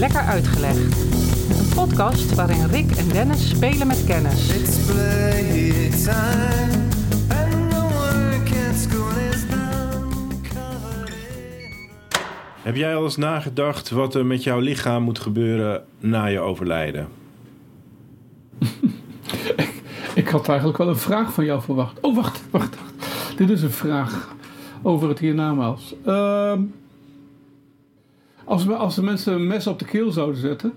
Lekker Uitgelegd. Een podcast waarin Rick en Dennis spelen met kennis. It's playtime, and the work at school is done. Covered in Heb jij al eens nagedacht wat er met jouw lichaam moet gebeuren na je overlijden? Ik had eigenlijk wel een vraag van jou verwacht. Oh, wacht, wacht. wacht. Dit is een vraag over het hiernamaals. Ehm als, we, als de mensen een mes op de keel zouden zetten,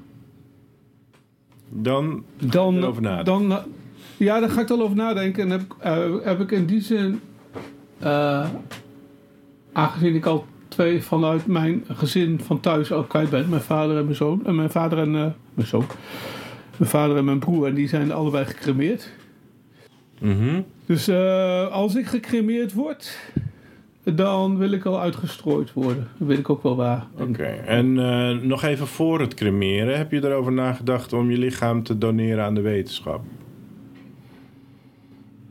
Dan dan... erover nadenken. dan eh, ja, daar ga ik wel over nadenken. En heb, ik- eh, heb ik in die zin... eh, aangezien ik al twee vanuit mijn gezin van thuis al kwijt ben. Mijn vader en mijn zoon. En mijn vader en eh, mijn zoon. Mijn vader en mijn broer. En die zijn allebei gecremeerd. Mhm. Dus eh, als ik gecremeerd word, dan wil ik al uitgestrooid worden. Dat weet ik ook wel waar. Oké, en eh, nog even voor het cremeren. Heb je erover nagedacht om je lichaam te doneren aan de wetenschap?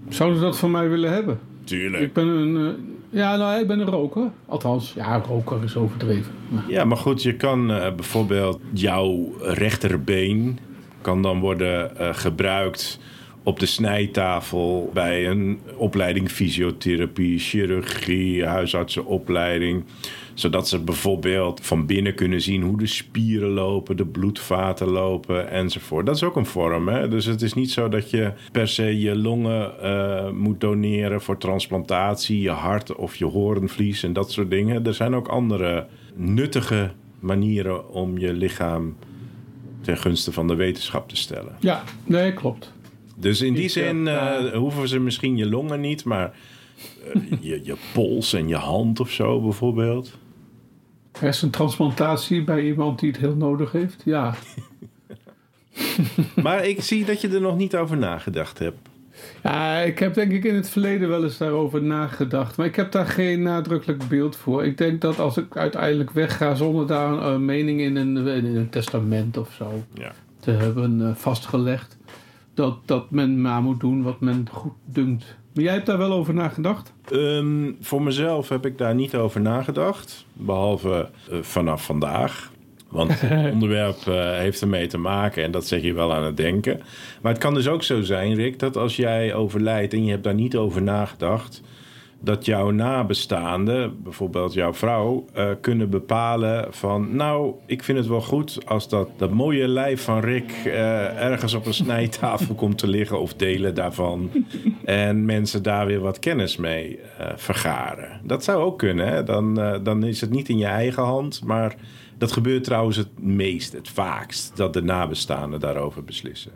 Zouden ze dat van mij willen hebben? Tuurlijk. Ik ben een... eh, ja, nou, ik ben een roker. Althans, ja, roker is overdreven. Ja, maar goed, je kan eh, bijvoorbeeld jouw rechterbeen kan dan worden gebruikt op de snijtafel bij een opleiding fysiotherapie, chirurgie, huisartsenopleiding. Zodat ze bijvoorbeeld van binnen kunnen zien hoe de spieren lopen, de bloedvaten lopen enzovoort. Dat is ook een vorm. Hè? Dus het is niet zo dat je per se je longen eh, moet doneren voor transplantatie, je hart of je hoornvlies en dat soort dingen. Er zijn ook andere nuttige manieren om je lichaam ten gunste van de wetenschap te stellen. Ja, nee, klopt. Dus in die Ik, eh, zin eh, hoeven ze misschien je longen niet, maar eh, je, je pols en je hand of zo bijvoorbeeld. Hersentransplantatie bij iemand die het heel nodig heeft. Ja, Maar ik zie dat je er nog niet over nagedacht hebt. Ja, ik heb denk ik in het verleden wel eens daarover nagedacht. Maar ik heb daar geen nadrukkelijk beeld voor. Ik denk dat als ik uiteindelijk wegga zonder daar een mening in een, in een testament of zo Ja. te hebben vastgelegd. Dat, dat men maar moet doen wat men goed dunkt. Maar jij hebt daar wel over nagedacht? Ehm, voor mezelf heb ik daar niet over nagedacht. Behalve eh, vanaf vandaag. Want het onderwerp eh, heeft ermee te maken en dat zet je wel aan het denken. Maar het kan dus ook zo zijn, Rick, dat als jij overlijdt en je hebt daar niet over nagedacht, dat jouw nabestaanden, bijvoorbeeld jouw vrouw, eh, kunnen bepalen van... nou, ik vind het wel goed als dat, dat mooie lijf van Rick eh, ergens op een snijtafel komt te liggen... of delen daarvan. En mensen daar weer wat kennis mee eh, vergaren. Dat zou ook kunnen, hè? Dan, dan is het niet in je eigen hand, maar... Dat gebeurt trouwens het meest, het vaakst, dat de nabestaanden daarover beslissen.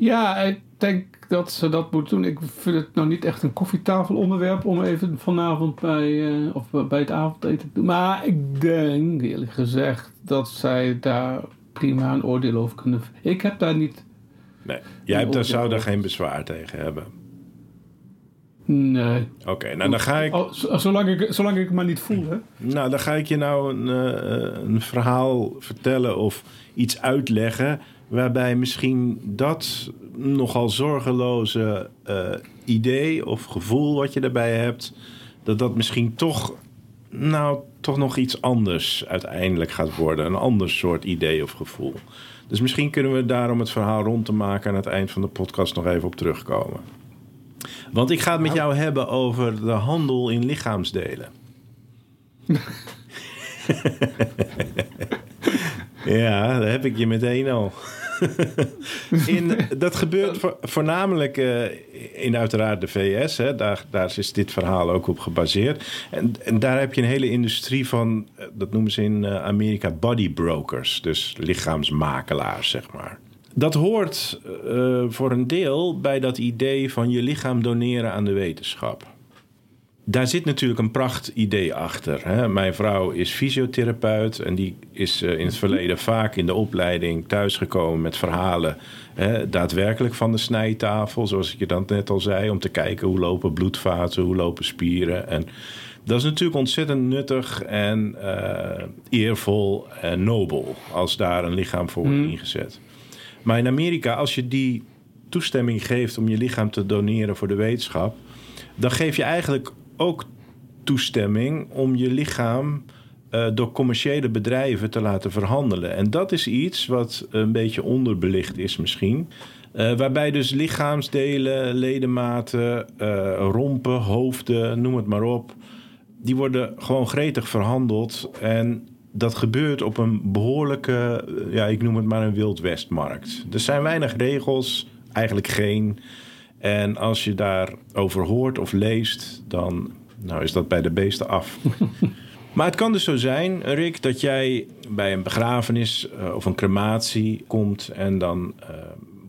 Ja, ik denk dat ze dat moeten doen. Ik vind het nou niet echt een koffietafelonderwerp om even vanavond bij, eh, of bij het avondeten te doen. Maar ik denk eerlijk gezegd dat zij daar prima een oordeel over kunnen. Ik heb daar niet. Nee, jij hebt, daar, zou daar geen bezwaar tegen hebben. Nee. Oké, nou dan ga ik... Oh, zolang, ik, zolang ik het maar niet voel, hè? Nou, dan ga ik je nou een, eh, een verhaal vertellen of iets uitleggen. Waarbij misschien dat nogal zorgeloze eh, idee of gevoel wat je daarbij hebt. dat dat misschien toch. nou, toch nog iets anders uiteindelijk gaat worden. Een ander soort idee of gevoel. Dus misschien kunnen we daarom het verhaal rond te maken. aan het eind van de podcast nog even op terugkomen. Want ik ga het met jou hebben over de handel in lichaamsdelen. Ja, daar heb ik je meteen al. in, dat gebeurt vo- voornamelijk eh, in uiteraard de VS. Hè. Daar, daar is dit verhaal ook op gebaseerd. En, en daar heb je een hele industrie van, eh, dat noemen ze in eh, Amerika body brokers. Dus lichaamsmakelaars, zeg maar. Dat hoort voor een deel bij dat idee van je lichaam doneren aan de wetenschap. Daar zit natuurlijk een pracht idee achter. Hè? Mijn vrouw is fysiotherapeut en die is eh, in het verleden vaak in de opleiding thuisgekomen met verhalen. Hè, daadwerkelijk van de snijtafel, zoals ik je dan net al zei, om te kijken hoe lopen bloedvaten, hoe lopen spieren. En dat is natuurlijk ontzettend nuttig en eh, eervol en nobel als daar een lichaam voor wordt ingezet. Maar in Amerika, als je die toestemming geeft om je lichaam te doneren voor de wetenschap, dan geef je eigenlijk ook toestemming om je lichaam eh, door commerciële bedrijven te laten verhandelen. En dat is iets wat een beetje onderbelicht is misschien. Eh, waarbij dus lichaamsdelen, ledematen, eh, rompen, hoofden, noem het maar op... die worden gewoon gretig verhandeld. En dat gebeurt op een behoorlijke, eh, ja, ik noem het maar een Wild Westmarkt. Er zijn weinig regels, eigenlijk geen. En als je daarover hoort of leest, dan nou, is dat bij de beesten af. Maar het kan dus zo zijn, Rick, dat jij bij een begrafenis eh, of een crematie komt en dan eh,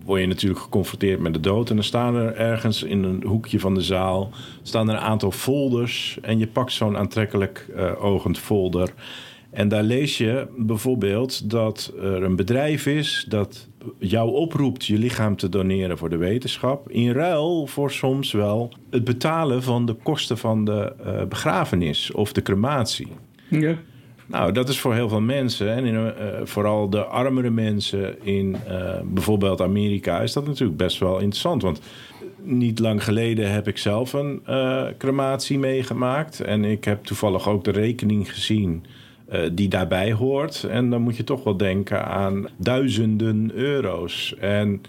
word je natuurlijk geconfronteerd met de dood. En dan staan er ergens in een hoekje van de zaal staan er een aantal folders en je pakt zo'n aantrekkelijk eh, ogend folder. En daar lees je bijvoorbeeld dat er een bedrijf is dat jou oproept je lichaam te doneren voor de wetenschap. In ruil voor soms wel het betalen van de kosten van de eh, begrafenis of de crematie. Ja. Nou, dat is voor heel veel mensen, en in, eh, vooral de armere mensen in eh, bijvoorbeeld Amerika, is dat natuurlijk best wel interessant. Want niet lang geleden heb ik zelf een crematie meegemaakt. En ik heb toevallig ook de rekening gezien die daarbij hoort. En dan moet je toch wel denken aan duizenden euro's. En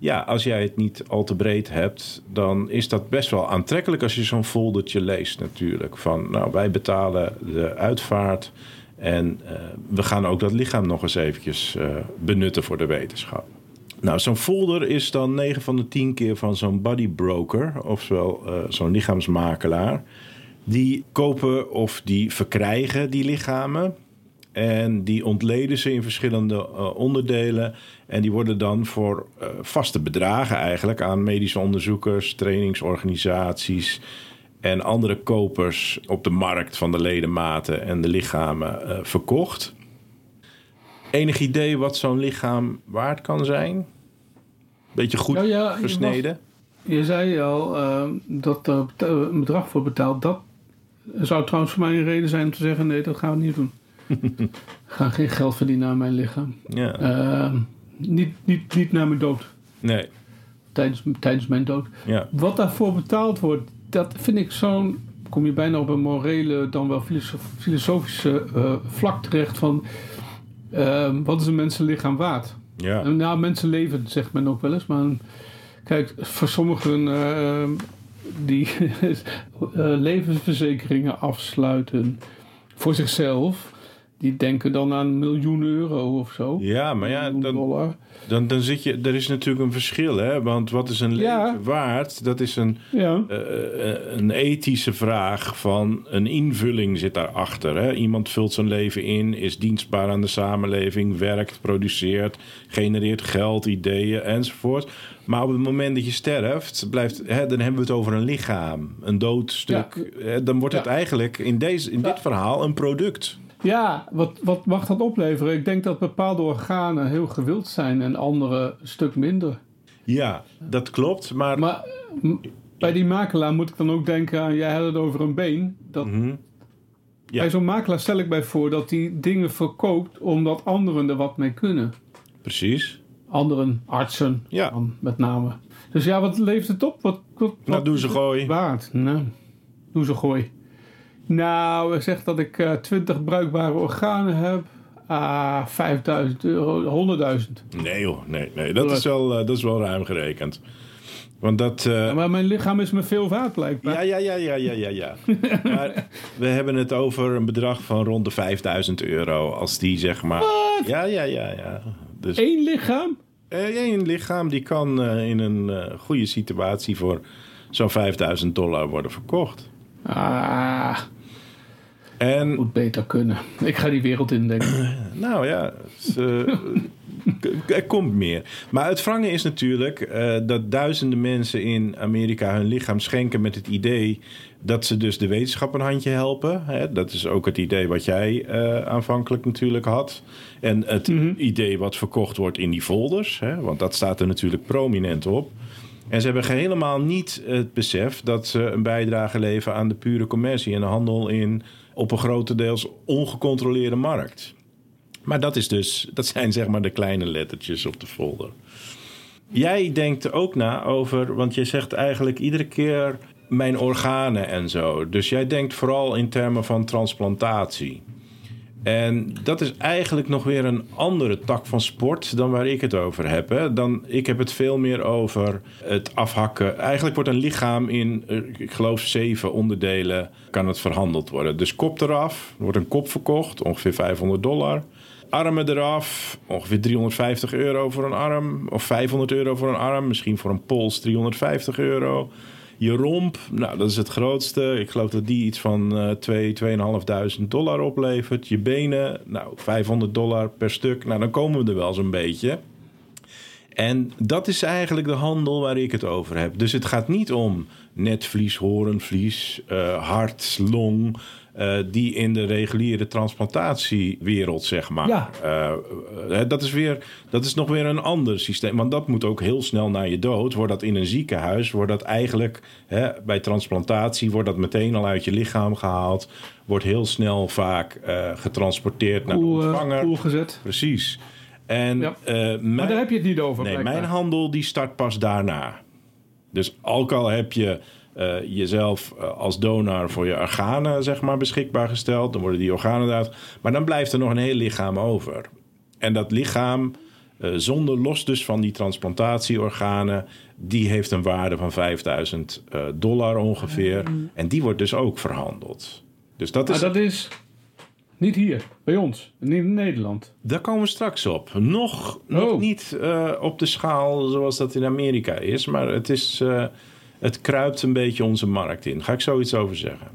ja, als jij het niet al te breed hebt, dan is dat best wel aantrekkelijk als je zo'n foldertje leest natuurlijk. Van nou, wij betalen de uitvaart en eh, we gaan ook dat lichaam nog eens eventjes eh, benutten voor de wetenschap. Nou, zo'n folder is dan 9 van de 10 keer van zo'n body broker, oftewel eh, zo'n lichaamsmakelaar. Die kopen of die verkrijgen die lichamen. En die ontleden ze in verschillende eh, onderdelen. En die worden dan voor eh, vaste bedragen eigenlijk aan medische onderzoekers, trainingsorganisaties en andere kopers op de markt van de ledematen en de lichamen eh, verkocht. Enig idee wat zo'n lichaam waard kan zijn? Beetje goed Nou ja, je versneden? Je zei al dat er een bedrag voor betaald. Dat zou trouwens voor mij een reden zijn om te zeggen: nee, dat gaan we niet doen. Ik ga geen geld verdienen aan mijn lichaam. Ja. Eh, niet, niet, niet na mijn dood. nee. Tijdens, tijdens mijn dood. Ja. Wat daarvoor betaald wordt, dat vind ik zo'n. Kom je bijna op een morele, dan wel filosof- filosofische eh, vlak terecht van. eh, wat is een mensenlichaam waard? Ja. Nou, mensenleven zegt men ook wel eens. Maar kijk, voor sommigen eh, die eh, levensverzekeringen afsluiten voor zichzelf. Die denken dan aan een miljoen euro of zo. Ja, maar ja, dan, dan, dan zit je... Er is natuurlijk een verschil, hè? Want wat is een leven Ja. waard? Dat is een, Ja. eh, eh, een ethische vraag van... Een invulling zit daarachter, hè? Iemand vult zijn leven in, is dienstbaar aan de samenleving... werkt, produceert, genereert geld, ideeën enzovoort. Maar op het moment dat je sterft, blijft, hè, dan hebben we het over een lichaam. Een dood stuk. Hè, Dan wordt het eigenlijk in, deze, in dit verhaal een product. Ja, wat, wat mag dat opleveren? Ik denk dat bepaalde organen heel gewild zijn en andere een stuk minder. Ja, dat klopt. Maar, Maar bij die makelaar moet ik dan ook denken aan, jij had het over een been. Dat, Mhm. Ja. Bij zo'n makelaar stel ik bij voor dat hij dingen verkoopt omdat anderen er wat mee kunnen. precies. Anderen, artsen Ja. dan met name. Dus ja, wat levert het op? Wat, wat, Nou, wat doe is ze gooi. Waard? Nou, doe ze gooi. Nou, zegt dat ik eh 20 bruikbare organen heb. Ah, 5000 euro, 100.000. Nee joh, nee, nee. Dat, is wel, eh, dat is wel ruim gerekend. Want dat... eh, Maar mijn lichaam is me veel waard blijkbaar. ja, ja, ja, ja, ja, ja, ja. maar we hebben het over een bedrag van rond de 5000 euro. Als die zeg maar... Ja, ja, ja, ja. Dus Eén lichaam? een lichaam die kan in een goede situatie voor zo'n 5000 dollar worden verkocht. Ah, En moet beter kunnen. Ik ga die wereld in, denk ik. Nou ja, er komt meer. Maar het wrange is natuurlijk eh, dat duizenden mensen in Amerika hun lichaam schenken met het idee dat ze dus de wetenschap een handje helpen. Hè? Dat is ook het idee wat jij eh, aanvankelijk natuurlijk had. En het idee wat verkocht wordt in die folders, hè? want dat staat er natuurlijk prominent op. En ze hebben helemaal niet het besef dat ze een bijdrage leveren aan de pure commercie en de handel in op een grotendeels ongecontroleerde markt. Maar dat, is dus, dat zijn zeg maar de kleine lettertjes op de folder. Jij denkt ook na over, want je zegt eigenlijk iedere keer mijn organen en zo. Dus jij denkt vooral in termen van transplantatie. En dat is eigenlijk nog weer een andere tak van sport dan waar ik het over heb. Dan, ik heb het veel meer over het afhakken. Eigenlijk wordt een lichaam in, eh, ik geloof, zeven onderdelen kan het verhandeld worden. Dus kop eraf, er wordt een kop verkocht, ongeveer 500 dollar. Armen eraf, ongeveer 350 euro voor een arm. Of 500 euro voor een arm, misschien voor een pols 350 euro. Je romp, nou dat is het grootste. Ik geloof dat die iets van eh 2, 2.500 dollar oplevert. Je benen, nou 500 dollar per stuk. Nou dan komen we er wel zo'n beetje. En dat is eigenlijk de handel waar ik het over heb. Dus het gaat niet om netvlies, horenvlies, eh, hart, long... eh, die in de reguliere transplantatiewereld, zeg maar. Ja. Eh, eh, dat, is weer, dat is nog weer een ander systeem. Want dat moet ook heel snel na je dood. Wordt dat in een ziekenhuis, wordt dat eigenlijk hè, bij transplantatie... wordt dat meteen al uit je lichaam gehaald. Wordt heel snel vaak getransporteerd naar Koel, de ontvanger. koel gezet. Precies. En Ja. Maar daar heb je het niet over. Nee, blijkbaar. mijn handel die start pas daarna. Dus ook al heb je eh, jezelf eh, als donor voor je organen zeg maar, beschikbaar gesteld, dan worden die organen eruit. Maar dan blijft er nog een heel lichaam over. En dat lichaam, eh, zonder los dus van die transplantatieorganen, die heeft een waarde van 5000 eh, dollar ongeveer. En die wordt dus ook verhandeld. Dus dat is Maar dat is niet hier, bij ons, niet in Nederland. Daar komen we straks op. Nog, nog Oh. niet op de schaal zoals dat in Amerika is. Maar het, is, het kruipt een beetje onze markt in. Ga ik zoiets over zeggen.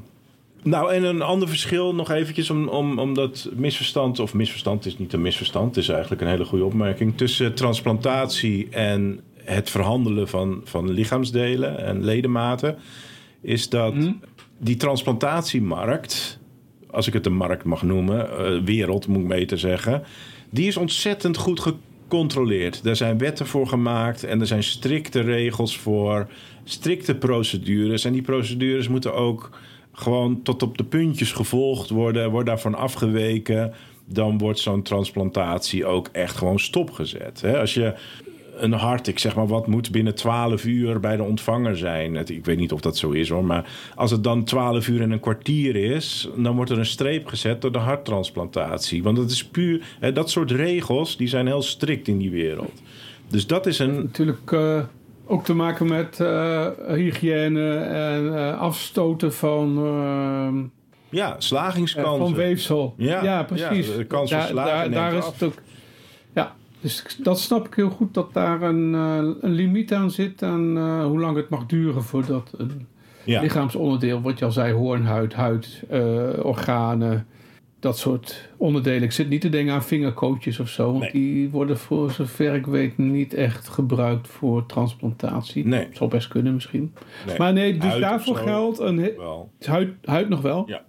Nou, en een ander verschil nog eventjes om, om, om dat misverstand... of misverstand is niet een misverstand, het is eigenlijk een hele goede opmerking... tussen transplantatie en het verhandelen van, van lichaamsdelen en ledematen... is dat die transplantatiemarkt als ik het een markt mag noemen, eh, wereld moet ik beter zeggen, die is ontzettend goed gecontroleerd. Er zijn wetten voor gemaakt en er zijn strikte regels voor, strikte procedures. En die procedures moeten ook gewoon tot op de puntjes gevolgd worden, wordt daarvan afgeweken. Dan wordt zo'n transplantatie ook echt gewoon stopgezet. Als je een hart, ik zeg maar wat, moet binnen 12 uur bij de ontvanger zijn. Het- ik weet niet of dat zo is hoor, maar als het dan 12 uur en een kwartier is, dan wordt er een streep gezet door de harttransplantatie. Want het is puur, hè, dat soort regels, die zijn heel strikt in die wereld. Dus dat is een, Natuurlijk eh, ook te maken met eh, hygiëne en eh, afstoten van, ehm, ja, slagingskansen. van weefsel. Ja, precies. ja, de kans van daar, slagen daar, daar is af. het ook. Dus dat snap ik heel goed dat daar een, eh, een limiet aan zit aan eh, hoe lang het mag duren voordat een ja. lichaamsonderdeel, wat je al zei, hoornhuid, huid, eh, organen, dat soort onderdelen. Ik zit niet te denken aan vingerkootjes of zo, want Nee. die worden voor zover ik weet niet echt gebruikt voor transplantatie. Nee. Zou best kunnen misschien. Nee, Maar nee, dus huid daarvoor geldt een huid, huid nog wel. Ja.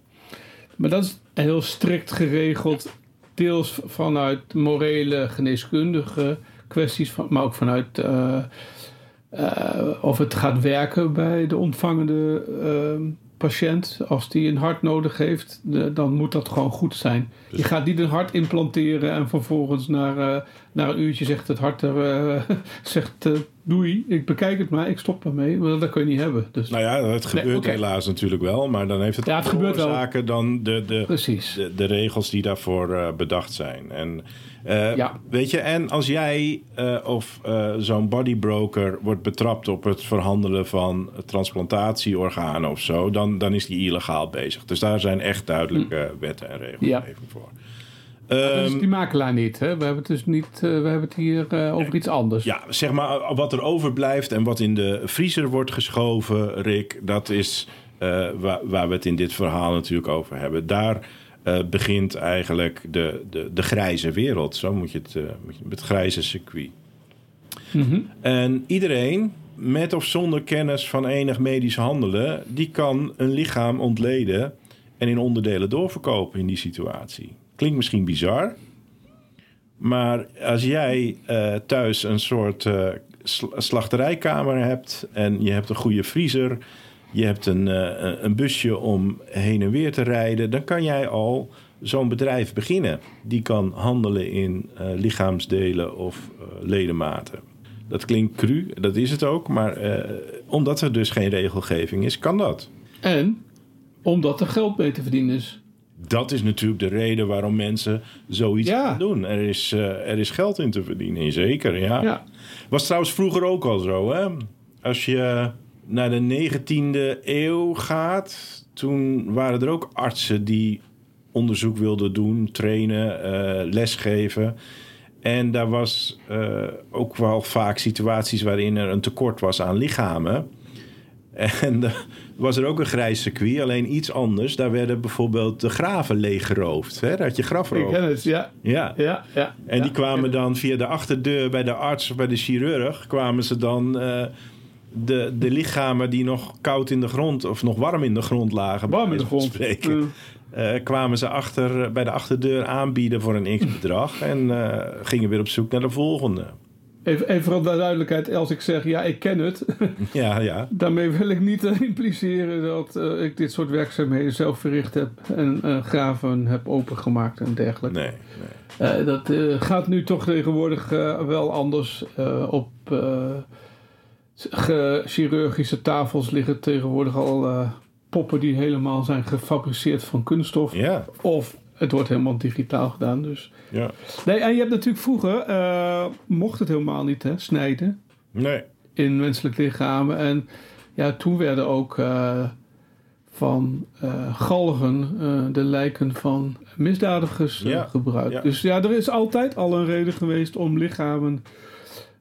Maar dat is heel strikt geregeld, deels vanuit morele, geneeskundige kwesties, maar ook vanuit eh, eh, of het gaat werken bij de ontvangende eh, patiënt. Als die een hart nodig heeft, dan moet dat gewoon goed zijn. Je gaat niet een hart implanteren en vervolgens naar, eh, na een uurtje zegt het hart er, eh, zegt, eh, doei, ik bekijk het maar, ik stop ermee. Want dat kun je niet hebben. Dus, Nou ja, het gebeurt helaas natuurlijk wel, maar dan heeft het, Ja, het gebeurt wel. dan de, de, Precies. de, de regels die daarvoor bedacht zijn. En, eh, Ja. Weet je, en als jij eh, of eh, zo'n bodybroker wordt betrapt op het verhandelen van transplantatieorganen of zo, dan, dan is die illegaal bezig. Dus daar zijn echt duidelijke wetten en regelgeving voor. Dat is Ehm, Dus die makelaar niet. Hè? We hebben het dus niet. we hebben het hier over iets anders. Ja, zeg maar wat er overblijft en wat in de vriezer wordt geschoven, Rick, dat is waar, waar we het in dit verhaal natuurlijk over hebben. Daar eh, begint eigenlijk de, de, de grijze wereld, zo moet je het, moet je- het grijze circuit. Mhm. En iedereen, met of zonder kennis van enig medisch handelen, die kan een lichaam ontleden en in onderdelen doorverkopen in die situatie. Klinkt misschien bizar, maar als jij eh, thuis een soort sl- slachterijkamer hebt en je hebt een goede vriezer, je hebt een, eh, een busje om heen en weer te rijden, dan kan jij al zo'n bedrijf beginnen. Die kan handelen in eh, lichaamsdelen of eh, ledematen. Dat klinkt cru, dat is het ook, maar omdat er dus geen regelgeving is, kan dat. En omdat er geld mee te verdienen is. dat is natuurlijk de reden waarom mensen zoiets Ja. gaan doen. Er is, er is geld in te verdienen, zeker, ja. Ja. Was trouwens vroeger ook al zo, hè? Als je naar de 19e eeuw gaat, toen waren er ook artsen die onderzoek wilden doen, trainen, eh, lesgeven. En daar was eh, ook wel vaak situaties waarin er een tekort was aan lichamen. En was er ook een grijs circuit, alleen iets anders. Daar werden bijvoorbeeld de graven leeggeroofd. Hè? Daar had je Ik grafroof. ken het, ja. Ja. Ja, ja. En ja. die kwamen dan via de achterdeur bij de arts of bij de chirurg... kwamen ze dan eh, de, de lichamen die nog koud in de grond... of nog warm in de grond lagen... Warm in de grond. Spreken, eh, kwamen ze achter, bij de achterdeur aanbieden voor een x-bedrag... en eh, gingen weer op zoek naar de volgende. Even, even voor de duidelijkheid, als ik zeg ja, ik ken het, Ja, ja. daarmee wil ik niet eh, impliceren dat eh, ik dit soort werkzaamheden zelf verricht heb en eh, graven heb opengemaakt en dergelijke. Nee, nee. Eh, dat eh, gaat nu toch tegenwoordig eh, wel anders. eh, op eh, chirurgische tafels liggen tegenwoordig al eh, poppen die helemaal zijn gefabriceerd van kunststof. Of het wordt helemaal digitaal gedaan. Dus. ja. Nee, en je hebt natuurlijk vroeger, eh, mocht het helemaal niet, hè, snijden Nee. in menselijk lichamen. En ja, toen werden ook eh, van galgen de lijken van misdadigers Ja, gebruikt. ja. Dus ja, er is altijd al een reden geweest om lichamen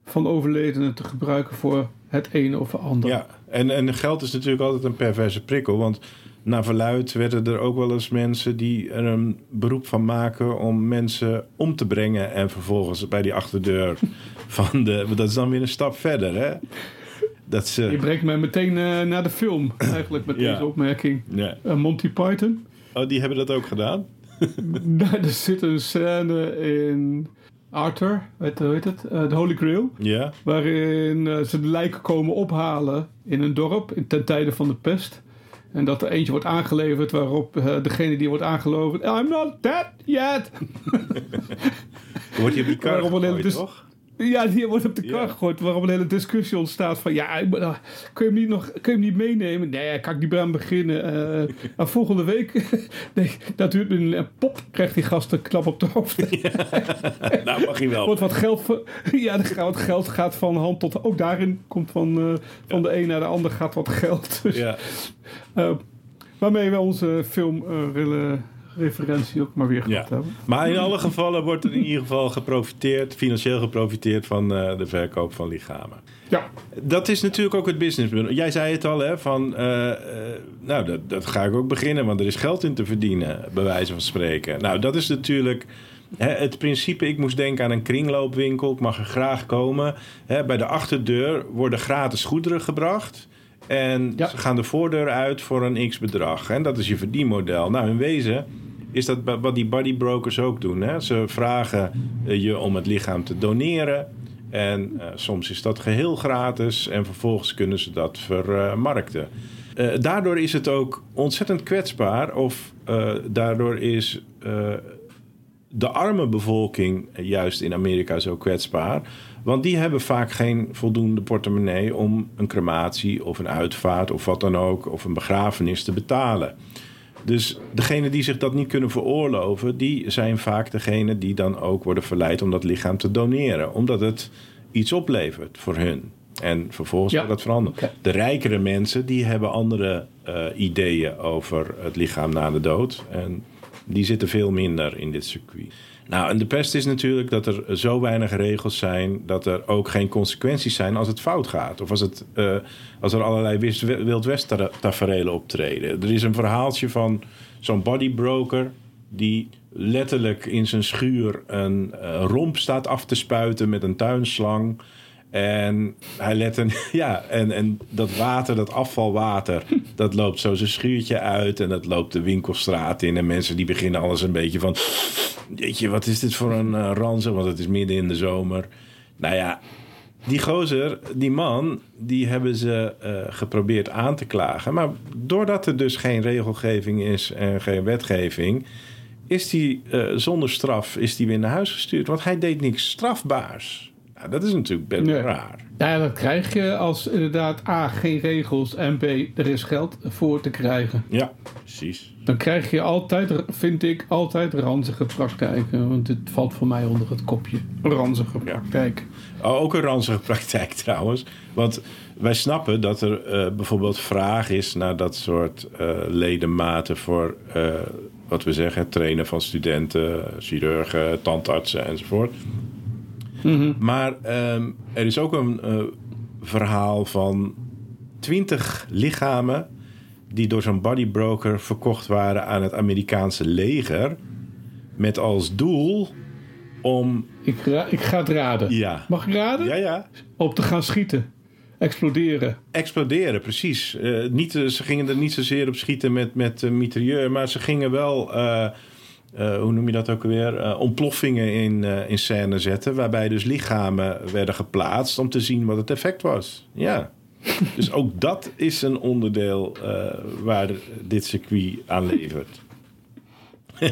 van overledenen te gebruiken voor het ene of het andere. Ja, en, en geld is natuurlijk altijd een perverse prikkel. Want naar verluid werden er ook wel eens mensen die er een beroep van maken om mensen om te brengen. En vervolgens bij die achterdeur van de. Dat is dan weer een stap verder, hè? Dat Je ze. brengt mij meteen eh, naar de film, eigenlijk met Ja. deze opmerking. Ja. Eh, Monty Python. Oh, die hebben dat ook gedaan? Daar er zit een scène in Arthur, weet, hoe heet het? Eh, de Holy Grail. Ja. Waarin eh, ze de lijken komen ophalen in een dorp in, ten tijde van de pest. En dat er eentje wordt aangeleverd waarop eh, degene die wordt aangeloven... I'm not dead yet! Wordt je op die kar gegooid, dus- toch? Ja, die wordt op de kar gegooid. Waarop een hele discussie ontstaat van... Ja, ik nou, kun, je hem niet nog, kun je hem niet meenemen? Nee, kan ik niet bij aan beginnen. Maar volgende week... nee, dat duurt een en pop, krijgt die gast een klap op de hoofd. Nou, mag je wel. wordt wat geld... Ja, wat geld gaat van hand tot... Ook daarin komt van, eh, van de een naar de ander gaat wat geld. Dus, Ja. eh, waarmee we onze film willen referentie ook maar weer gehad Ja. hebben. Maar in alle gevallen wordt er in ieder geval geprofiteerd, financieel geprofiteerd van eh, de verkoop van lichamen. Ja, Dat is natuurlijk ook het businessmodel. Jij zei het al, hè? Van, eh, eh, nou, dat, dat ga ik ook beginnen, want er is geld in te verdienen, bij wijze van spreken. Nou, dat is natuurlijk hè, het principe. Ik moest denken aan een kringloopwinkel. Ik mag er graag komen. Hè, bij de achterdeur worden gratis goederen gebracht. En Ja. ze gaan de voordeur uit voor een x-bedrag. En dat is je verdienmodel. Nou, in wezen is dat wat die bodybrokers ook doen. Hè? Ze vragen eh, je om het lichaam te doneren. En eh, soms is dat geheel gratis. En vervolgens kunnen ze dat vermarkten. Eh, daardoor is het ook ontzettend kwetsbaar. Of daardoor is de arme bevolking juist in Amerika zo kwetsbaar. Want die hebben vaak geen voldoende portemonnee om een crematie of een uitvaart of wat dan ook, of een begrafenis te betalen. Dus degenen die zich dat niet kunnen veroorloven, die zijn vaak degenen die dan ook worden verleid om dat lichaam te doneren. Omdat het iets oplevert voor hun. En vervolgens Ja. dat veranderd. Oké. De rijkere mensen die hebben andere eh, ideeën over het lichaam na de dood. En die zitten veel minder in dit circuit. Nou, en de pest is natuurlijk dat er zo weinig regels zijn... dat er ook geen consequenties zijn als het fout gaat. Of als, het, eh, als er allerlei wis- Wild West ta- taferelen optreden. Er is een verhaaltje van zo'n bodybroker... die letterlijk in zijn schuur een eh, romp staat af te spuiten met een tuinslang... En hij let een, ja, en, en dat water, dat afvalwater, dat loopt zo zijn schuurtje uit en dat loopt de winkelstraat in. En mensen die beginnen alles een beetje van, jeetje, wat is dit voor een eh, ranzen, want het is midden in de zomer. Nou ja, die gozer, die man, die hebben ze eh, geprobeerd aan te klagen. Maar doordat er dus geen regelgeving is en geen wetgeving, is die eh, zonder straf is die weer naar huis gestuurd. Want hij deed niks strafbaars. Nou, dat is natuurlijk best Nee. raar. Ja, dat krijg je als inderdaad A, geen regels en B, er is geld voor te krijgen. Ja, precies. Dan krijg je altijd, vind ik, altijd ranzige praktijken. Want dit valt voor mij onder het kopje ranzige praktijk. Oh, ook een ranzige praktijk trouwens. Want wij snappen dat er eh, bijvoorbeeld vraag is naar dat soort eh, ledematen voor, eh, wat we zeggen, het trainen van studenten, chirurgen, tandartsen enzovoort. Maar ehm, er is ook een eh, verhaal van 20 lichamen die door zo'n bodybroker verkocht waren aan het Amerikaanse leger. Met als doel om. Ik, ik ga het raden. Ja. Mag ik raden? Ja, ja. Op te gaan schieten. Exploderen. Exploderen, precies. Eh, niet, eh, ze gingen er niet zozeer op schieten met, met uh, mitrailleur, maar ze gingen wel, eh, hoe noem je dat ook alweer, Eh, ontploffingen in, eh, in scène zetten, waarbij dus lichamen werden geplaatst om te zien wat het effect was. Ja. dus ook dat is een onderdeel waar dit circuit aan levert.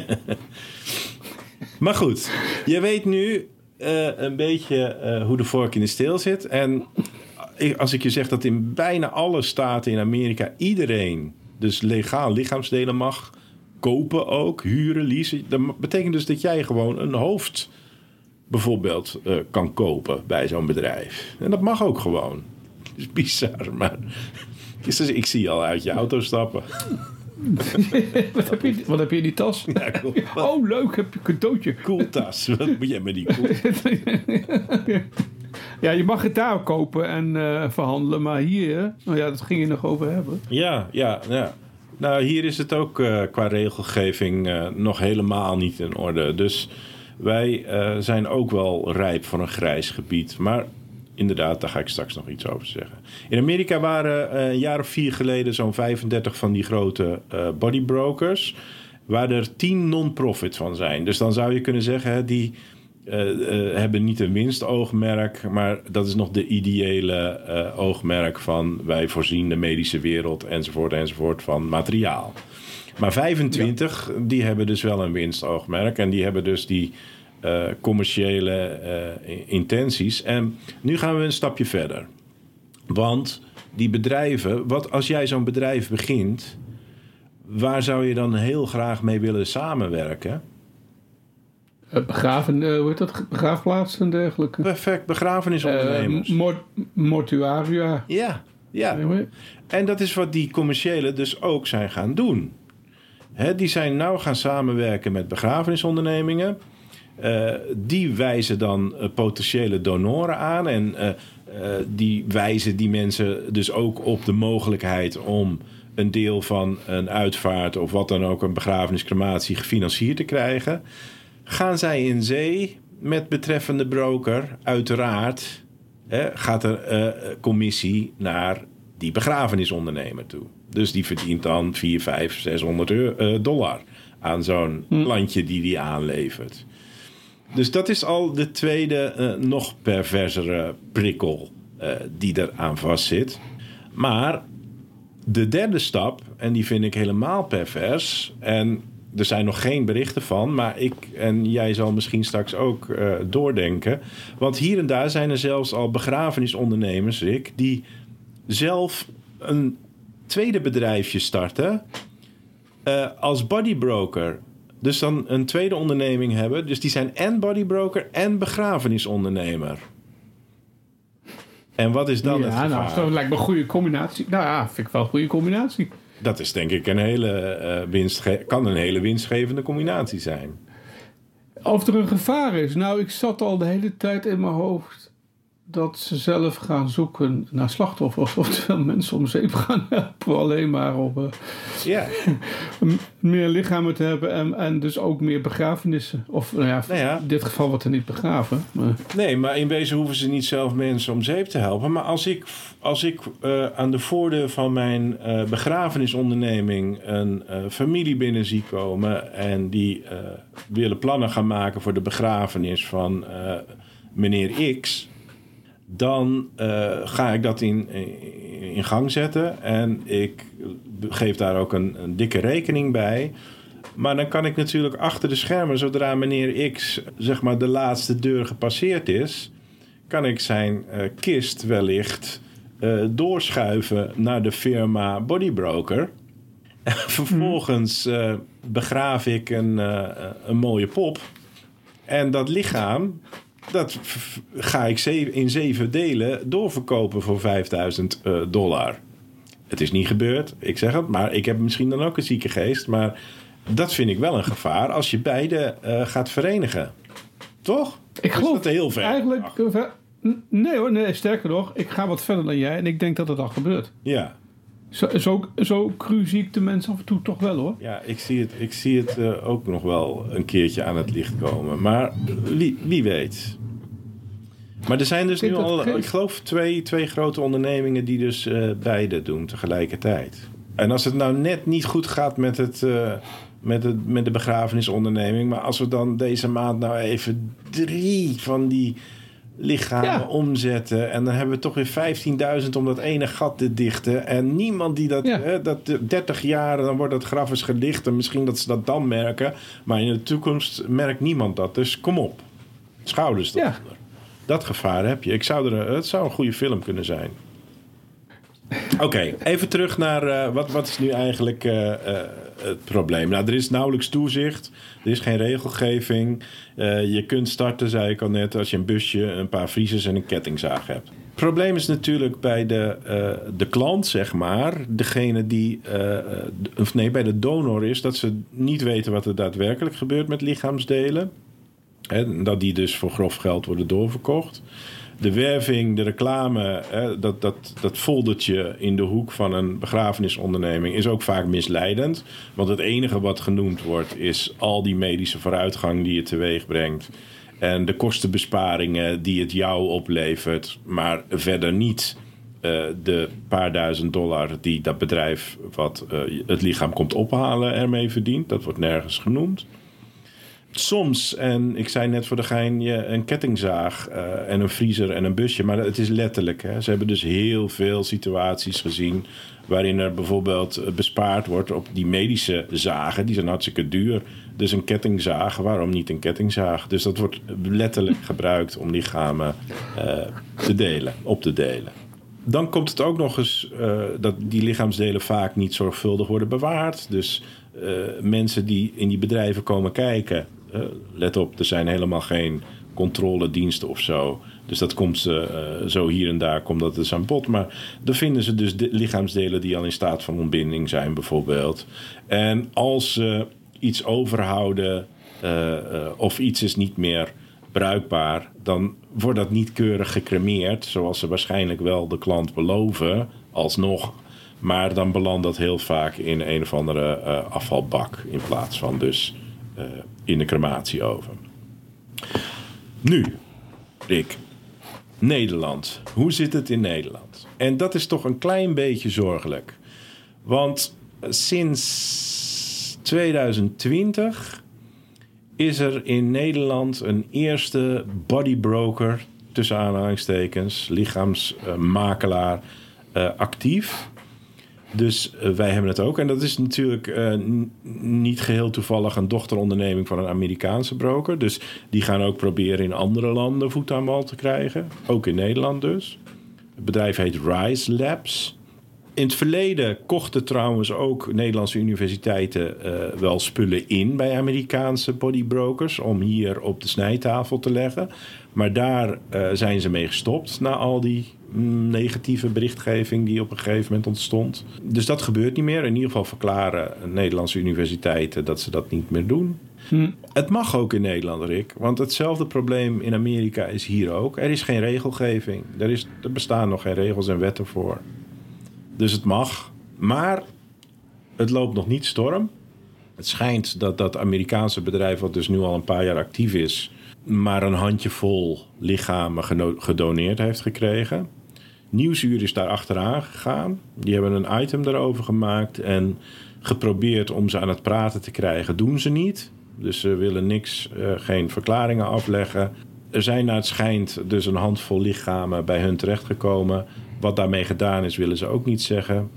maar goed, je weet nu een beetje hoe de vork in de steel zit. En als ik je zeg dat in bijna alle staten in Amerika iedereen dus legaal lichaamsdelen mag kopen ook, huren, leasen. Dat betekent dus dat jij gewoon een hoofd bijvoorbeeld eh, kan kopen bij zo'n bedrijf. En dat mag ook gewoon. Dat is bizar, maar dus ik zie je al uit je auto stappen. wat, heb je, wat heb je in die tas? Ja, cool. Oh, leuk, heb je een cadeautje. Cool tas. Wat moet jij met die cool? Ja, je mag het daar kopen en eh, verhandelen, maar hier, nou ja, dat ging je nog over hebben. Ja, ja, ja. Nou, hier is het ook eh, qua regelgeving eh, nog helemaal niet in orde. Dus wij eh, zijn ook wel rijp voor een grijs gebied. Maar inderdaad, daar ga ik straks nog iets over zeggen. In Amerika waren een jaar of vier geleden zo'n 35 van die grote bodybrokers. Waar er 10 non-profit van zijn. Dus dan zou je kunnen zeggen, hè, die hebben niet een winstoogmerk, maar dat is nog de ideële eh, oogmerk van wij voorzien de medische wereld enzovoort enzovoort van materiaal. Maar 25, die hebben dus wel een winstoogmerk en die hebben dus die eh, commerciële eh, intenties. En nu gaan we een stapje verder. Want die bedrijven, wat als jij zo'n bedrijf begint, waar zou je dan heel graag mee willen samenwerken? Eh, begraven, eh, hoe heet dat? En dergelijke. Perfect, begrafenisondernemers. Eh, mor- mortuaria. ja, ja. En dat is wat die commerciële dus ook zijn gaan doen. Hè, die zijn nou gaan samenwerken met begrafenisondernemingen. Die wijzen dan potentiële donoren aan. En die wijzen die mensen dus ook op de mogelijkheid om een deel van een uitvaart of wat dan ook, een begrafeniscrematie gefinancierd te krijgen. Gaan zij in zee met betreffende broker, uiteraard hè, gaat er eh, commissie naar die begrafenisondernemer toe. Dus die verdient dan 4, 5, 600 euro, eh, dollar aan zo'n plantje die die aanlevert. Dus dat is al de tweede, eh, nog perversere prikkel eh, die er aan vastzit. Maar de derde stap, en die vind ik helemaal pervers. En er zijn nog geen berichten van, maar ik en jij zal misschien straks ook eh, doordenken. Want hier en daar zijn er zelfs al begrafenisondernemers, Rick, die zelf een tweede bedrijfje starten eh, als bodybroker. Dus dan een tweede onderneming hebben. Dus die zijn en bodybroker en begrafenisondernemer. En wat is dan het ja, gevaar? nou, dat lijkt me een goede combinatie. Nou ja, vind ik wel een goede combinatie. Dat is denk ik een hele eh, winstge- kan een hele winstgevende combinatie zijn. Of er een gevaar is. Nou, ik zat al de hele tijd in mijn hoofd dat ze zelf gaan zoeken naar slachtoffers. Oftewel mensen om zeep gaan helpen. Alleen maar om eh, meer lichamen te hebben en, en dus ook meer begrafenissen. Of nou ja, Nou ja. in dit geval wordt er niet begraven. Maar, nee, maar in wezen hoeven ze niet zelf mensen om zeep te helpen. Maar als ik, als ik eh, aan de voordeur van mijn eh, begrafenisonderneming een familie binnen zie komen en die willen plannen gaan maken voor de begrafenis van meneer X, dan eh, ga ik dat in, in gang zetten en ik geef daar ook een, een dikke rekening bij. Maar dan kan ik natuurlijk achter de schermen, zodra meneer X zeg maar de laatste deur gepasseerd is, kan ik zijn eh, kist wellicht eh, doorschuiven naar de firma Bodybroker. Vervolgens eh, begraaf ik een, eh, een mooie pop. En dat lichaam, dat ga ik in zeven delen doorverkopen voor 5000 eh, dollar. Het is niet gebeurd, ik zeg het, maar ik heb misschien dan ook een zieke geest. Maar dat vind ik wel een gevaar als je beide eh, gaat verenigen. Toch? Ik Is geloof dat heel ver. eigenlijk... N- Nee hoor, nee, sterker nog. Ik ga wat verder dan jij en ik denk dat het al gebeurt. Ja, Zo, zo, zo cru zie ik de mensen af en toe toch wel hoor. ja ik zie het, ik zie het eh, ook nog wel een keertje aan het licht komen. Maar wie, wie weet. Maar er zijn dus nu al, ik geloof, twee, twee grote ondernemingen die dus eh, beide doen tegelijkertijd. En als het nou net niet goed gaat met, het, eh, met, het, met de begrafenisonderneming, maar als we dan deze maand nou even drie van die lichamen Ja. omzetten en dan hebben we toch weer 15.000 om dat ene gat te dichten en niemand die dat, Ja. hè, dat eh, 30 jaar dan wordt dat graf eens gedicht en misschien dat ze dat dan merken, maar in de toekomst merkt niemand dat. Dus kom op, schouders Ja. eronder. Dat gevaar heb je. Ik zou er, het zou een goede film kunnen zijn. Oké, even terug naar eh, wat, wat is nu eigenlijk eh, eh, het probleem? Nou, er is nauwelijks toezicht. Er is geen regelgeving. Eh, je kunt starten, zei ik al net, als je een busje, een paar vriezers en een kettingzaag hebt. Het probleem is natuurlijk bij de, eh, de klant, zeg maar, degene die, eh, of nee, bij de donor is, dat ze niet weten wat er daadwerkelijk gebeurt met lichaamsdelen. Dat die dus voor grof geld worden doorverkocht. De werving, de reclame, hè, dat, dat, dat foldertje in de hoek van een begrafenisonderneming is ook vaak misleidend. Want het enige wat genoemd wordt is al die medische vooruitgang die het teweeg brengt. En de kostenbesparingen die het jou oplevert, maar verder niet eh, de paar duizend dollar die dat bedrijf wat eh, het lichaam komt ophalen ermee verdient. Dat wordt nergens genoemd. Soms, en ik zei net voor de gein, een kettingzaag eh, en een vriezer en een busje. Maar het is letterlijk. Hè. Ze hebben dus heel veel situaties gezien waarin er bijvoorbeeld eh, bespaard wordt op die medische zagen. Die zijn hartstikke duur. Dus een kettingzaag, waarom niet een kettingzaag? Dus dat wordt letterlijk gebruikt om lichamen eh, te delen, op te delen. Dan komt het ook nog eens dat die lichaamsdelen vaak niet zorgvuldig worden bewaard. Dus mensen die in die bedrijven komen kijken, let op, er zijn helemaal geen controlediensten of zo. Dus dat komt eh, zo hier en daar komt dat dus aan bod. Maar dan vinden ze dus de lichaamsdelen die al in staat van ontbinding zijn, bijvoorbeeld. En als ze iets overhouden eh, eh, of iets is niet meer bruikbaar, dan wordt dat niet keurig gecremeerd, zoals ze waarschijnlijk wel de klant beloven, alsnog. Maar dan belandt dat heel vaak in een of andere afvalbak in plaats van dus in de crematieoven. Nu, Rick, Nederland. Hoe zit het in Nederland? En dat is toch een klein beetje zorgelijk. Want sinds 2020 is er in Nederland een eerste bodybroker, tussen aanhalingstekens, lichaamsmakelaar, eh, actief. Dus eh, wij hebben het ook. En dat is natuurlijk eh, niet geheel toevallig een dochteronderneming van een Amerikaanse broker. Dus die gaan ook proberen in andere landen voet aan wal te krijgen. Ook in Nederland dus. Het bedrijf heet Rise Labs. In het verleden kochten trouwens ook Nederlandse universiteiten eh, wel spullen in bij Amerikaanse bodybrokers om hier op de snijtafel te leggen. Maar daar zijn ze mee gestopt na al die negatieve berichtgeving die op een gegeven moment ontstond. Dus dat gebeurt niet meer. In ieder geval verklaren Nederlandse universiteiten dat ze dat niet meer doen. Het mag ook in Nederland, Rick. Want hetzelfde probleem in Amerika is hier ook. Er is geen regelgeving. Er, is, er bestaan nog geen regels en wetten voor. Dus het mag. Maar het loopt nog niet storm. Het schijnt dat dat Amerikaanse bedrijf, wat dus nu al een paar jaar actief is, maar een handjevol lichamen gedoneerd heeft gekregen. Nieuwsuur is daar achteraan gegaan. Die hebben een item daarover gemaakt en geprobeerd om ze aan het praten te krijgen. Doen ze niet. Dus ze willen niks, eh, geen verklaringen afleggen. Er zijn naar het schijnt dus een handvol lichamen bij hun terechtgekomen. Wat daarmee gedaan is, willen ze ook niet zeggen.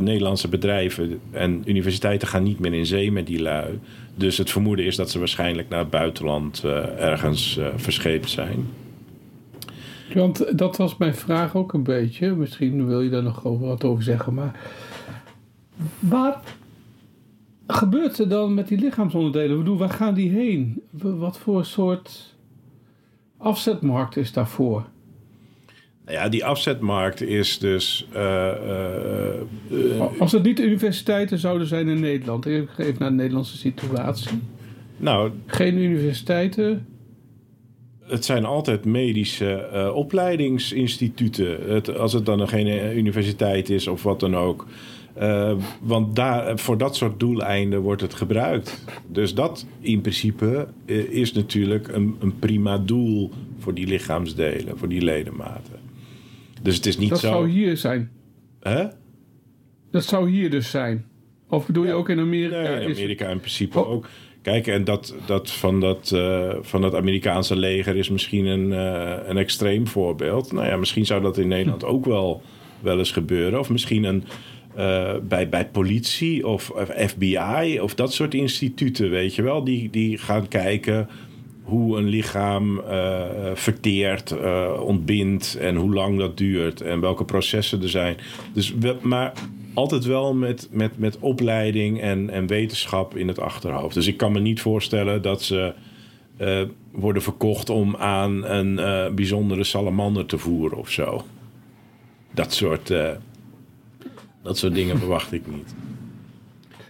Nederlandse bedrijven en universiteiten gaan niet meer in zee met die lui. Dus het vermoeden is dat ze waarschijnlijk naar het buitenland eh, ergens eh, verscheept zijn. Want dat was mijn vraag ook een beetje. Misschien wil je daar nog over wat over zeggen. Maar wat gebeurt er dan met die lichaamsonderdelen? Ik bedoel, waar gaan die heen? Wat voor soort afzetmarkt is daarvoor? Nou ja, die afzetmarkt is dus. eh, eh, eh, Als het niet universiteiten zouden zijn in Nederland. Even naar de Nederlandse situatie. nou, Geen universiteiten. Het zijn altijd medische eh, opleidingsinstituten. Het, als het dan geen eh, universiteit is of wat dan ook. Eh, want daar, voor dat soort doeleinden wordt het gebruikt. Dus dat in principe is natuurlijk een, een prima doel voor die lichaamsdelen, voor die ledematen. Dus het is niet Dat zo. zou hier zijn. Hè? Dat zou hier dus zijn. Of bedoel je ook in Amerika? Nee, in Amerika in principe Oh. ook. Kijk, en dat, dat, van, dat eh, van dat Amerikaanse leger is misschien een, eh, een extreem voorbeeld. Nou ja, misschien zou dat in Nederland ook wel, wel eens gebeuren. Of misschien een, eh, bij, bij politie of, of FBI of dat soort instituten, weet je wel. Die, die gaan kijken hoe een lichaam verteert, ontbindt en hoe lang dat duurt en welke processen er zijn. Dus, maar altijd wel met, met, met opleiding en, en wetenschap in het achterhoofd. Dus ik kan me niet voorstellen dat ze eh, worden verkocht om aan een eh, bijzondere salamander te voeren of zo. Dat soort, eh, dat soort dingen verwacht ik niet.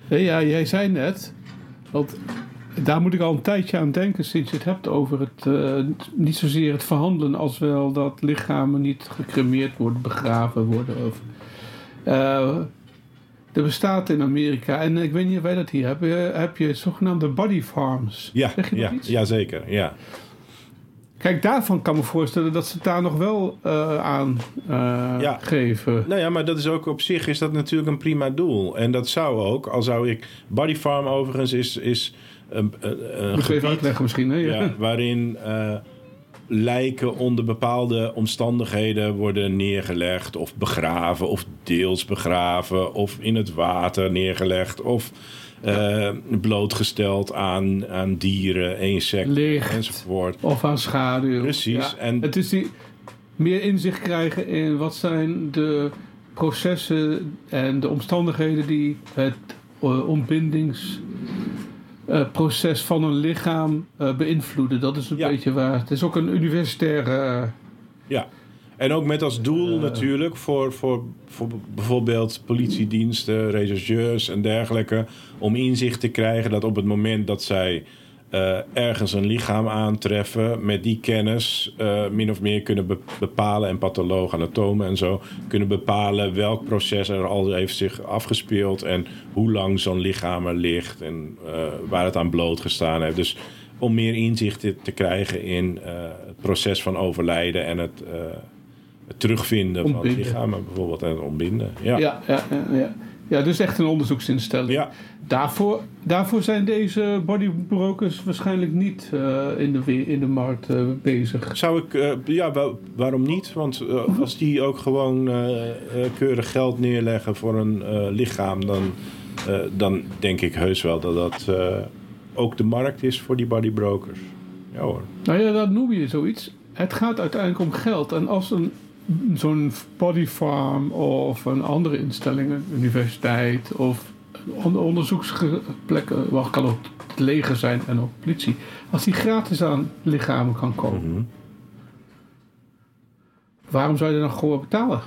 Ja, jij zei net, want daar moet ik al een tijdje aan denken sinds je het hebt over het, niet zozeer het verhandelen als wel dat lichamen niet gecremeerd worden, begraven worden. Of, er bestaat in Amerika, en ik weet niet of wij dat hier hebben, heb je zogenaamde body farms. Ja, zeg je ja, iets? ja zeker. Ja. Kijk, daarvan kan ik me voorstellen dat ze het daar nog wel eh, aan eh, Ja. geven. Nou ja, maar dat is ook op zich is dat natuurlijk een prima doel. En dat zou ook, al zou ik... Body Farm overigens is, is een, een, een Moet even uitleggen misschien, hè? Ja. waarin eh, lijken onder bepaalde omstandigheden worden neergelegd... of begraven, of deels begraven, of in het water neergelegd... of eh, blootgesteld aan, aan dieren, insecten Licht. enzovoort. Of aan schaduw. Precies, Ja. en- Het is die meer inzicht krijgen in wat zijn de processen en de omstandigheden die het eh, ontbindingsproces van een lichaam eh, beïnvloeden. Dat is een Ja. beetje waar. Het is ook een universitaire. eh, Ja, en ook met als doel natuurlijk voor, voor, voor bijvoorbeeld politiediensten, rechercheurs en dergelijke, om inzicht te krijgen dat op het moment dat zij eh, ergens een lichaam aantreffen, met die kennis eh, min of meer kunnen be- bepalen, en pathologen, anatomen en zo, kunnen bepalen welk proces er al heeft zich afgespeeld en hoe lang zo'n lichaam er ligt en eh, waar het aan blootgestaan heeft. Dus om meer inzicht te, krijgen in het proces van overlijden en het, het terugvinden van Ontbinden. lichamen bijvoorbeeld en het ontbinden. Ja. ja, ja, ja, ja. ja, dus echt een onderzoeksinstelling. Ja. Daarvoor, daarvoor zijn deze bodybrokers waarschijnlijk niet eh, in, de, in de markt eh, bezig. Zou ik, eh, ja, wel- waarom niet? Want als die ook gewoon keurig geld neerleggen voor een lichaam, dan, dan denk ik heus wel dat dat ook de markt is voor die bodybrokers. Ja hoor. Nou ja, dat noem je zoiets. Het gaat uiteindelijk om geld. En als een, zo'n body farm of een andere instelling, een universiteit of een on- onderzoeksplek, eh, wat kan ook het leger zijn en ook politie, als die gratis aan lichamen kan komen, Mhm. waarom zou je dan gewoon betalen?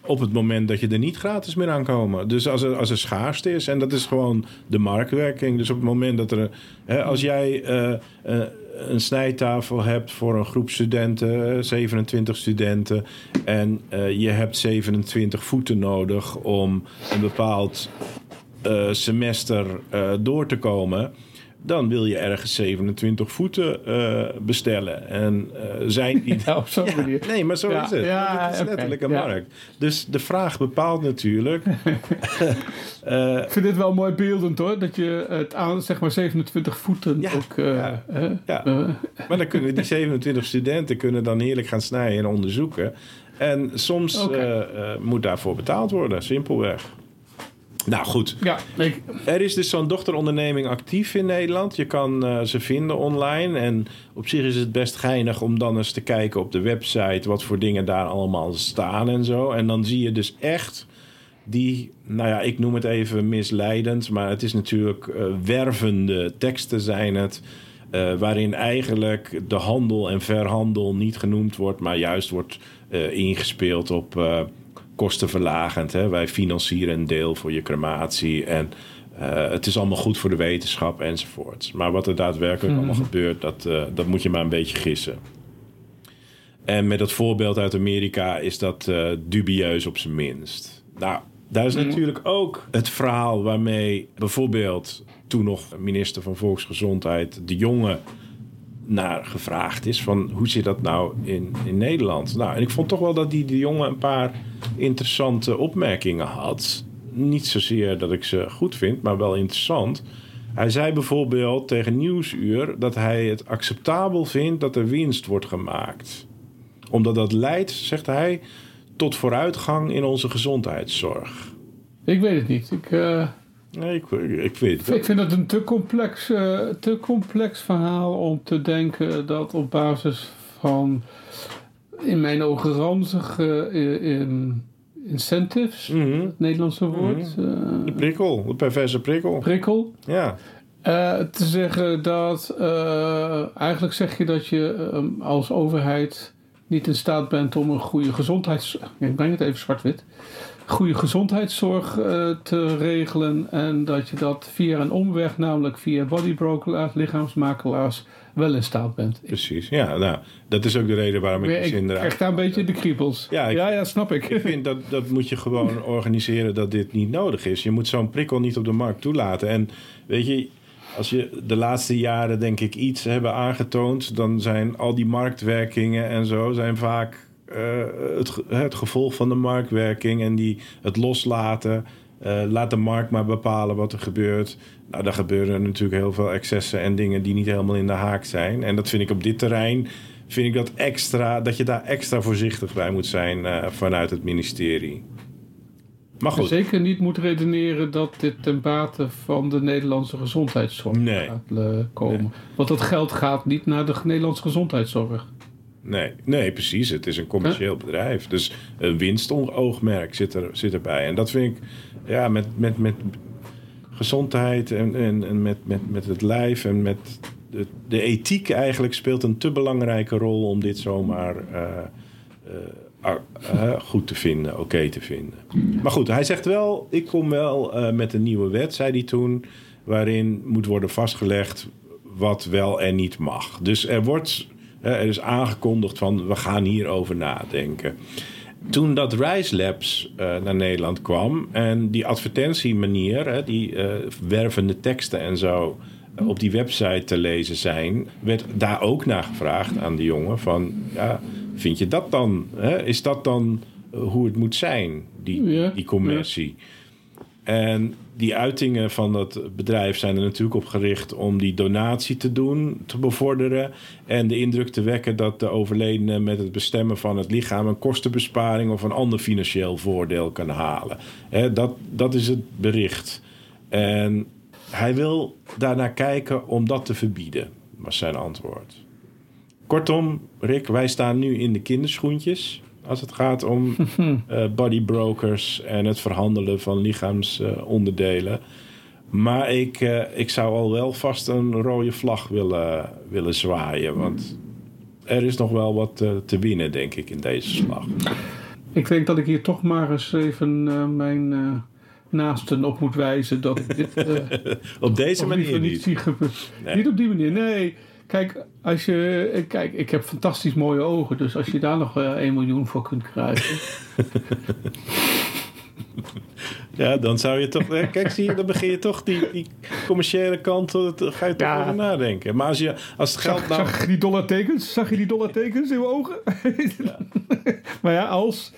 Op het moment dat je er niet gratis meer aan komen. Dus als er, als er schaarste is, en dat is gewoon de marktwerking. Dus op het moment dat er. Hè, als jij eh, eh, een snijtafel hebt voor een groep studenten, eh, 27 studenten. en eh, je hebt 27 voeten nodig om een bepaald eh, semester eh, door te komen. Dan wil je ergens 27 voeten eh, bestellen. En zijn die. Ja, op zo'n manier. Nee, maar zo Ja, is het. ja, het is letterlijk een markt. Dus de vraag bepaalt natuurlijk. Ik vind dit wel mooi beeldend hoor, dat je het aan zeg maar 27 voeten Ja, ook... ja, maar dan kunnen die 27 studenten kunnen dan heerlijk gaan snijden en onderzoeken. En soms moet daarvoor betaald worden, simpelweg. Nou goed, Ja, ik, er is dus zo'n dochteronderneming actief in Nederland. Je kan eh, ze vinden online. En op zich is het best geinig om dan eens te kijken op de website... wat voor dingen daar allemaal staan en zo. En dan zie je dus echt die, nou ja, ik noem het even misleidend... maar het is natuurlijk eh, wervende teksten zijn het... eh, waarin eigenlijk de handel en verhandel niet genoemd wordt... maar juist wordt ingespeeld op kostenverlagend. Hè? Wij financieren een deel voor je crematie en... eh, het is allemaal goed voor de wetenschap enzovoort. Maar wat er daadwerkelijk allemaal gebeurt, dat, eh, dat moet je maar een beetje gissen. En met dat voorbeeld uit Amerika is dat eh, dubieus op zijn minst. Nou, daar is natuurlijk ook het verhaal waarmee bijvoorbeeld toen nog minister van Volksgezondheid de jonge naar gevraagd is van hoe zit dat nou in, in Nederland? Nou, en ik vond toch wel dat die de jongen een paar interessante opmerkingen had. Niet zozeer dat ik ze goed vind, maar wel interessant. Hij zei bijvoorbeeld tegen Nieuwsuur dat hij het acceptabel vindt dat er winst wordt gemaakt. Omdat dat leidt, zegt hij, tot vooruitgang in onze gezondheidszorg. ik weet het niet. Ik, eh, Nee, ik, ik weet het. ik vind het een te complex, eh, te complex verhaal om te denken dat op basis van in mijn ogen ranzige eh, in- incentives, Mhm. het Nederlandse woord, eh, De prikkel, de perverse prikkel. prikkel, Ja, Eh, te zeggen dat eh, eigenlijk zeg je dat je eh, als overheid niet in staat bent om een goede gezondheids... Ik breng het even zwart-wit. Goede gezondheidszorg eh, te regelen. En dat je dat via een omweg, namelijk via bodybrokers, lichaamsmakelaars, wel in staat bent. Ik, precies. Ja, nou, dat is ook de reden waarom ik, ik inderdaad... krijg daar een beetje de kriebels. Ja, ik- ja, ja, snap ik. Ik vind dat, dat moet je gewoon organiseren dat dit niet nodig is. Je moet zo'n prikkel niet op de markt toelaten. En weet je, als je de laatste jaren denk ik iets hebben aangetoond... dan zijn al die marktwerkingen en zo zijn vaak eh, het, het gevolg van de marktwerking... en die het loslaten. Eh, laat de markt maar bepalen wat er gebeurt. Nou, daar gebeuren natuurlijk heel veel excessen en dingen die niet helemaal in de haak zijn. En dat vind ik op dit terrein vind ik dat extra dat je daar extra voorzichtig bij moet zijn eh, vanuit het ministerie. Maar goed, Zeker niet moet redeneren dat dit ten bate van de Nederlandse gezondheidszorg Nee. gaat komen. Nee. Want dat geld gaat niet naar de Nederlandse gezondheidszorg. Nee, nee, precies. Het is een commercieel bedrijf. Dus een winstoogmerk zit, er, zit erbij. En dat vind ik, ja, met, met, met gezondheid en, en, en met, met, met het lijf en met de, de ethiek eigenlijk speelt een te belangrijke rol om dit zomaar eh, eh, eh, goed te vinden, oké te vinden. Maar goed, hij zegt wel, ik kom wel met een nieuwe wet, zei hij toen, waarin moet worden vastgelegd wat wel en niet mag. Dus er wordt, er is aangekondigd van, we gaan hierover nadenken. Toen dat Rise Labs eh, naar Nederland kwam en die advertentiemanier, hè, die eh, wervende teksten en zo eh, op die website te lezen zijn, werd daar ook naar gevraagd aan de jongen van, ja, vind je dat dan? Hè? Is dat dan hoe het moet zijn, die, Ja, die commercie? En die uitingen van dat bedrijf zijn er natuurlijk op gericht om die donatie te doen, te bevorderen. En de indruk te wekken dat de overledene met het bestemmen van het lichaam een kostenbesparing of een ander financieel voordeel kan halen. Dat, dat is het bericht. En hij wil daarnaar kijken om dat te verbieden, was zijn antwoord. Kortom, Rick, wij staan nu in de kinderschoentjes als het gaat om eh bodybrokers en het verhandelen van lichaamsonderdelen. maar ik, eh, ik zou al wel vast een rode vlag willen, willen zwaaien. Want er is nog wel wat eh, te winnen, denk ik, in deze slag. Ik denk dat ik hier toch maar eens even mijn naasten op moet wijzen dat ik dit Op deze manier niet niet. Nee. Niet op die manier, nee. Kijk, als je, eh, kijk, ik heb fantastisch mooie ogen, dus als je daar nog eh 1 miljoen voor kunt krijgen. Ja, dan zou je toch... eh, Kijk, zie je, dan begin je toch die, die commerciële kant... eh, ga je toch Ja. over nadenken. Maar als, je, als het geld Zag, nou... zag je die dollartekens? Zag je die dollartekens in mijn ogen? maar ja, als.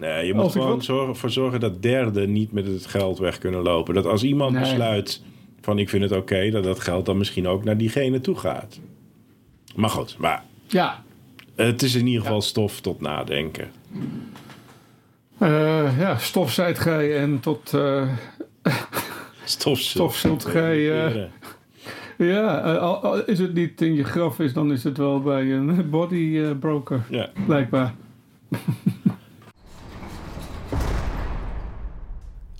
Nee, je moet gewoon wat- zorgen, voor zorgen dat derden niet met het geld weg kunnen lopen. Dat als iemand Nee. besluit van ik vind het oké... dat dat geld dan misschien ook naar diegene toe gaat. Maar goed, maar Ja, het is in ieder geval stof tot nadenken. eh, ja stof zijt gij en tot eh, Stofzuchterij, eh. Ja, eh, al, al is het niet in je graf is, dan is het wel bij een body eh, broker, Ja. blijkbaar.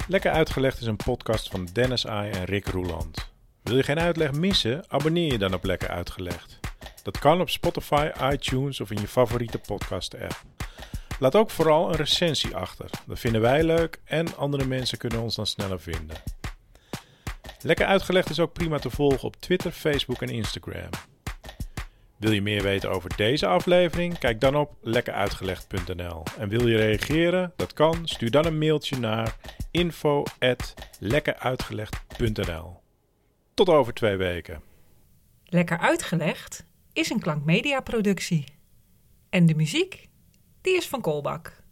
Lekker Uitgelegd is een podcast van Dennis Ai en Rick Roeland. Wil je geen uitleg missen? Abonneer je dan op Lekker Uitgelegd. Dat kan op Spotify, iTunes of in je favoriete podcast-app. Laat ook vooral een recensie achter. Dat vinden wij leuk en andere mensen kunnen ons dan sneller vinden. Lekker Uitgelegd is ook prima te volgen op Twitter, Facebook en Instagram. Wil je meer weten over deze aflevering? Kijk dan op lekkeruitgelegd.nl. En wil je reageren? Dat kan. Stuur dan een mailtje naar info@lekkeruitgelegd.nl. Tot over twee weken. Lekker uitgelegd is een klankmedia productie. En de muziek, die is van Kolbak.